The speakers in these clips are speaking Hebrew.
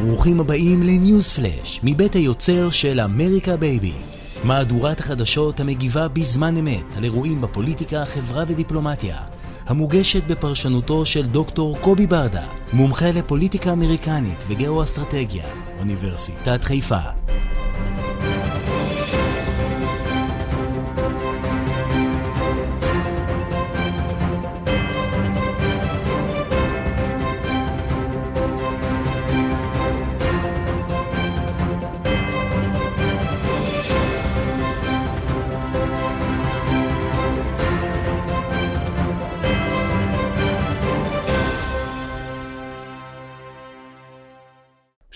ברוכים הבאים ל News Flash, מבית היוצר של America Baby. מהדורת החדשות המגיבה בזמן אמת על אירועים בפוליטיקה, חברה ודיפלומטיה. המוגשת בפרשנותו של דוקטור קובי ברדה, מומחה לפוליטיקה אמריקנית וגאו-אסטרטגיה, אוניברסיטת חיפה.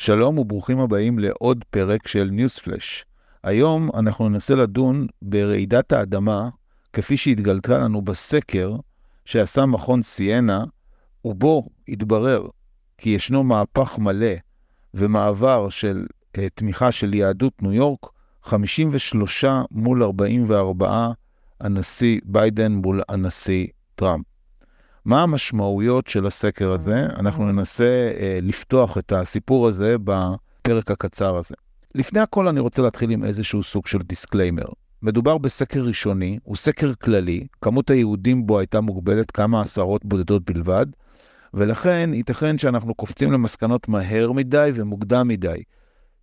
שלום וברוכים הבאים לעוד פרק של News Flash. היום אנחנו ננסה לדון ברעידת האדמה, כפי שהתגלתה לנו בסקר שעשה מכון סיינה, ובו התברר כי ישנו מהפך מלא ומעבר של uh, תמיכה של יהדות ניו יורק, 53 מול 44, הנשיא ביידן מול הנשיא טראמפ. מה המשמעויות של הסקר הזה? אנחנו ננסה אה, לפתוח את הסיפור הזה בפרק הקצר הזה. לפני הכל אני רוצה להתחיל עם איזשהו סוג של דיסקליימר. מדובר בסקר ראשוני, הוא סקר כללי, כמות היהודים בו הייתה מוגבלת כמה עשרות בודדות בלבד, ולכן ייתכן שאנחנו קופצים למסקנות מהר מדי ומוקדם מדי.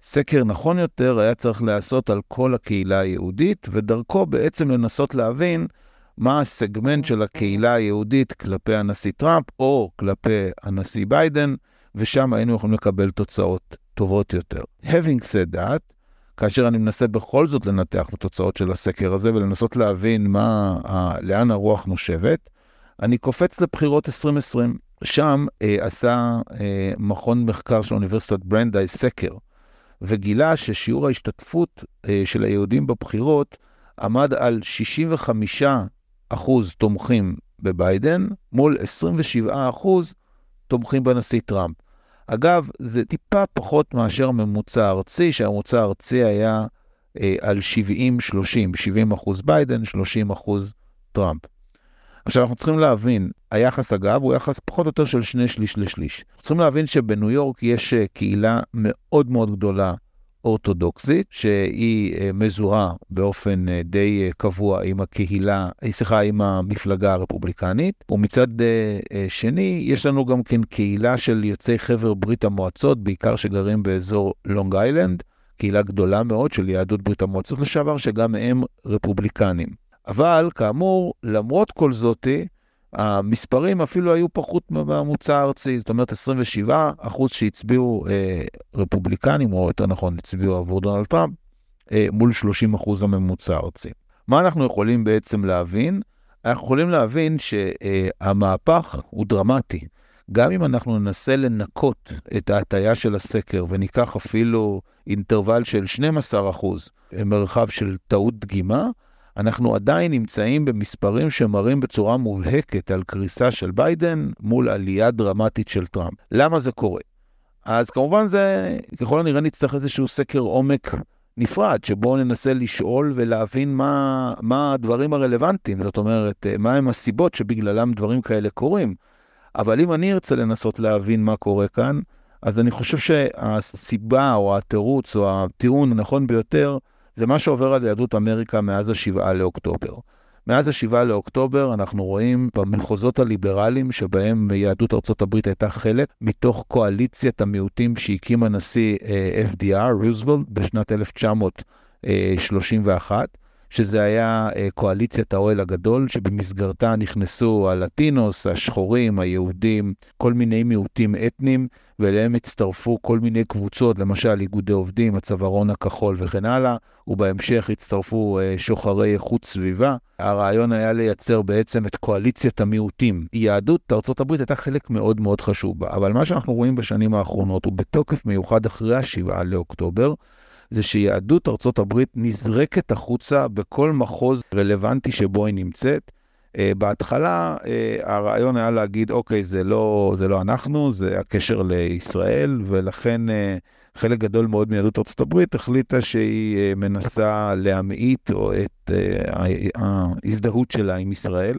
סקר נכון יותר היה צריך להיעשות על כל הקהילה היהודית, ודרכו בעצם לנסות להבין מה הסגמנט של הקהילה היהודית כלפי הנשיא טראמפ או כלפי הנשיא ביידן, ושם היינו יכולים לקבל תוצאות טובות יותר. Having said that, כאשר אני מנסה בכל זאת לנתח את התוצאות של הסקר הזה ולנסות להבין מה, לאן הרוח נושבת, אני קופץ לבחירות 2020. שם אה, עשה אה, מכון מחקר של אוניברסיטת ברנדאי סקר, וגילה ששיעור ההשתתפות אה, של היהודים בבחירות עמד על 65 אחוז תומכים בביידן, מול 27 אחוז תומכים בנשיא טראמפ. אגב, זה טיפה פחות מאשר הממוצע הארצי, שהממוצע הארצי היה אה, על 70-30, 70 אחוז ביידן, 30 אחוז טראמפ. עכשיו, אנחנו צריכים להבין, היחס אגב הוא יחס פחות או יותר של שני שליש לשליש. צריכים להבין שבניו יורק יש אה, קהילה מאוד מאוד גדולה אורתודוקסית, שהיא אה, מזוהה באופן אה, די אה, קבוע עם הקהילה, סליחה, עם המפלגה הרפובליקנית, ומצד שני, יש לנו גם כן קהילה של יוצאי חבר ברית המועצות, בעיקר שגרים באזור לונג איילנד, קהילה גדולה מאוד של יהדות ברית המועצות לשעבר, שגם הם רפובליקנים. אבל כאמור, למרות כל זאתי, המספרים אפילו היו פחות מהממוצע הארצי, זאת אומרת 27 אחוז שהצביעו אה, רפובליקנים, או יותר נכון, הצביעו עבור דונלד טראמפ, אה, מול 30 אחוז הממוצע הארצי. מה אנחנו יכולים בעצם להבין? אנחנו יכולים להבין שהמהפך אה, הוא דרמטי. גם אם אנחנו ננסה לנקות את ההטייה של הסקר וניקח אפילו אינטרוול של 12 אחוז, מרחב של טעות דגימה, אנחנו עדיין נמצאים במספרים שמראים בצורה מובהקת על קריסה של ביידן מול עלייה דרמטית של טראמפ. למה זה קורה? אז כמובן זה, ככל הנראה נצטרך איזשהו סקר עומק נפרד, שבו ננסה לשאול ולהבין מה, מה הדברים הרלוונטיים, זאת אומרת, מה הם הסיבות שבגללם דברים כאלה קורים. אבל אם אני ארצה לנסות להבין מה קורה כאן, אז אני חושב שהסיבה או התירוץ או הטיעון הנכון ביותר זה מה שעובר על יהדות אמריקה מאז השבעה לאוקטובר. מאז השבעה לאוקטובר אנחנו רואים במחוזות הליברליים שבהם יהדות ארצות הברית הייתה חלק מתוך קואליציית המיעוטים שהקים הנשיא אה, FDR, רוזוולט, בשנת 1931. שזה היה אה, קואליציית האוהל הגדול, שבמסגרתה נכנסו הלטינוס, השחורים, היהודים, כל מיני מיעוטים אתניים, ואליהם הצטרפו כל מיני קבוצות, למשל איגודי עובדים, הצווארון הכחול וכן הלאה, ובהמשך הצטרפו אה, שוחרי איכות סביבה. הרעיון היה לייצר בעצם את קואליציית המיעוטים. יהדות ארה"ב הייתה חלק מאוד מאוד חשוב בה, אבל מה שאנחנו רואים בשנים האחרונות, ובתוקף מיוחד אחרי ה-7 לאוקטובר, זה שיהדות ארצות הברית נזרקת החוצה בכל מחוז רלוונטי שבו היא נמצאת. Uh, בהתחלה uh, הרעיון היה להגיד, אוקיי, זה לא, זה לא אנחנו, זה הקשר לישראל, ולכן uh, חלק גדול מאוד מיהדות ארצות הברית החליטה שהיא uh, מנסה להמעיט או את uh, ההזדהות שלה עם ישראל.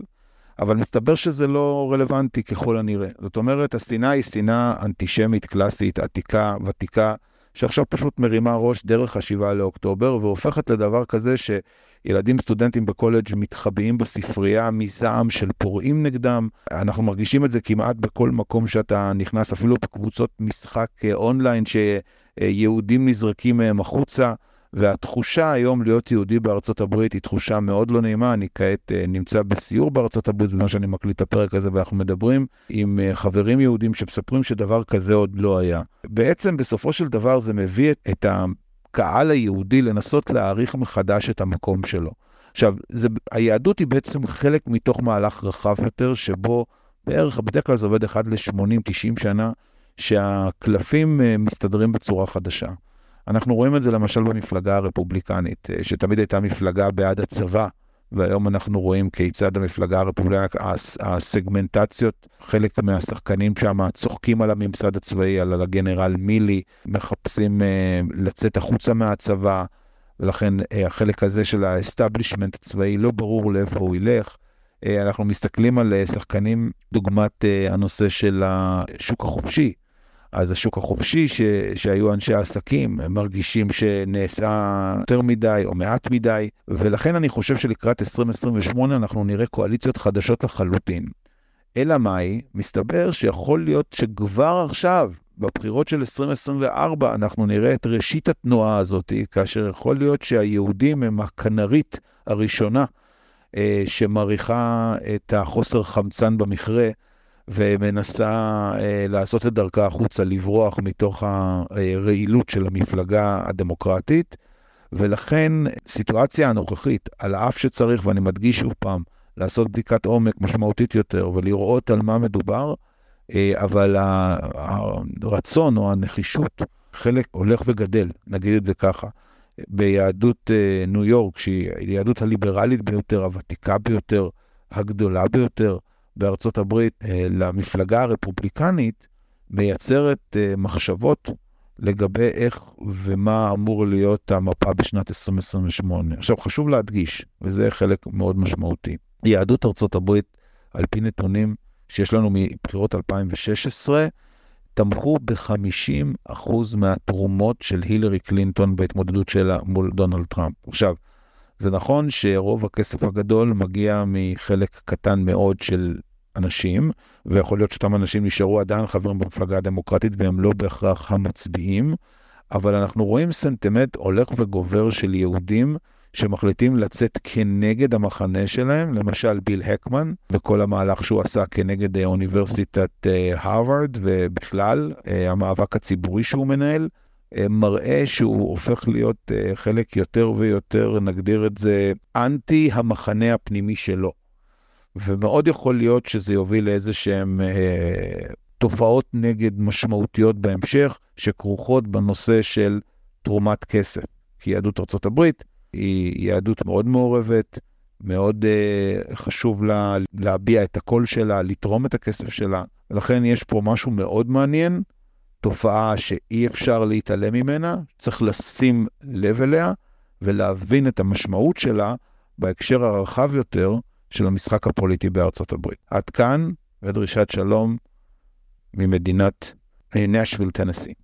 אבל מסתבר שזה לא רלוונטי ככל הנראה. זאת אומרת, השנאה היא שנאה אנטישמית קלאסית, עתיקה, ותיקה, שעכשיו פשוט מרימה ראש דרך השבעה לאוקטובר, והופכת לדבר כזה שילדים סטודנטים בקולג' מתחבאים בספרייה מזעם של פורעים נגדם. אנחנו מרגישים את זה כמעט בכל מקום שאתה נכנס, אפילו בקבוצות משחק אונליין, שיהודים נזרקים מהם החוצה. והתחושה היום להיות יהודי בארצות הברית היא תחושה מאוד לא נעימה. אני כעת uh, נמצא בסיור בארצות הברית בזמן שאני מקליט את הפרק הזה ואנחנו מדברים עם uh, חברים יהודים שמספרים שדבר כזה עוד לא היה. בעצם בסופו של דבר זה מביא את, את הקהל היהודי לנסות להעריך מחדש את המקום שלו. עכשיו, זה, היהדות היא בעצם חלק מתוך מהלך רחב יותר, שבו בערך, בדרך כלל זה עובד אחד ל-80-90 שנה, שהקלפים uh, מסתדרים בצורה חדשה. אנחנו רואים את זה למשל במפלגה הרפובליקנית, אה, שתמיד הייתה מפלגה בעד הצבא, והיום אנחנו רואים כיצד המפלגה הרפובליקנית, הסגמנטציות, חלק מהשחקנים שם צוחקים על הממסד הצבאי, על הגנרל מילי, מחפשים uh, לצאת החוצה מהצבא, ולכן uh, החלק הזה של האסטאבלישמנט הצבאי לא ברור לאיפה הוא ילך. אנחנו מסתכלים על שחקנים דוגמת הנושא של השוק החופשי, אז השוק החופשי ש, שהיו אנשי העסקים, הם מרגישים שנעשה יותר מדי או מעט מדי, ולכן אני חושב שלקראת 2028 אנחנו נראה קואליציות חדשות לחלוטין. אלא מאי, מסתבר שיכול להיות שכבר עכשיו, בבחירות של 2024, אנחנו נראה את ראשית התנועה הזאת, כאשר יכול להיות שהיהודים הם הכנרית הראשונה אה, שמעריכה את החוסר חמצן במכרה. ומנסה אה, לעשות את דרכה החוצה, לברוח מתוך הרעילות של המפלגה הדמוקרטית, ולכן סיטואציה הנוכחית, על אף שצריך, ואני מדגיש שוב פעם, לעשות בדיקת עומק משמעותית יותר ולראות על מה מדובר, אה, אבל הרצון או הנחישות, חלק הולך וגדל, נגיד את זה ככה. ביהדות אה, ניו יורק, שהיא היהדות הליברלית ביותר, הוותיקה ביותר, הגדולה ביותר, בארצות הברית אה, למפלגה הרפובליקנית מייצרת אה, מחשבות לגבי איך ומה אמור להיות המפה בשנת 2028. עכשיו, חשוב להדגיש, וזה חלק מאוד משמעותי, יהדות ארצות הברית, על פי נתונים שיש לנו מבחירות 2016, תמכו ב-50% מהתרומות של הילרי קלינטון בהתמודדות שלה מול דונלד טראמפ. עכשיו, זה נכון שרוב הכסף הגדול מגיע מחלק קטן מאוד של אנשים, ויכול להיות שאותם אנשים נשארו עדיין חברים במפלגה הדמוקרטית והם לא בהכרח המצביעים, אבל אנחנו רואים סנטימנט הולך וגובר של יהודים שמחליטים לצאת כנגד המחנה שלהם, למשל ביל הקמן, וכל המהלך שהוא עשה כנגד אוניברסיטת אה, הרווארד, ובכלל אה, המאבק הציבורי שהוא מנהל. אה, מראה שהוא הופך להיות uh, חלק יותר ויותר, נגדיר את זה, אנטי המחנה הפנימי שלו. ומאוד יכול להיות שזה יוביל לאיזה שהן uh, תופעות נגד משמעותיות בהמשך, שכרוכות בנושא של תרומת כסף. כי יהדות ארה"ב היא יהדות מאוד מעורבת, מאוד uh, חשוב לה להביע את הקול שלה, לתרום את הכסף שלה, ולכן יש פה משהו מאוד מעניין. תופעה שאי אפשר להתעלם ממנה, צריך לשים לב אליה ולהבין את המשמעות שלה בהקשר הרחב יותר של המשחק הפוליטי בארצות הברית. עד כאן ודרישת שלום ממדינת נשוויל, טנסי.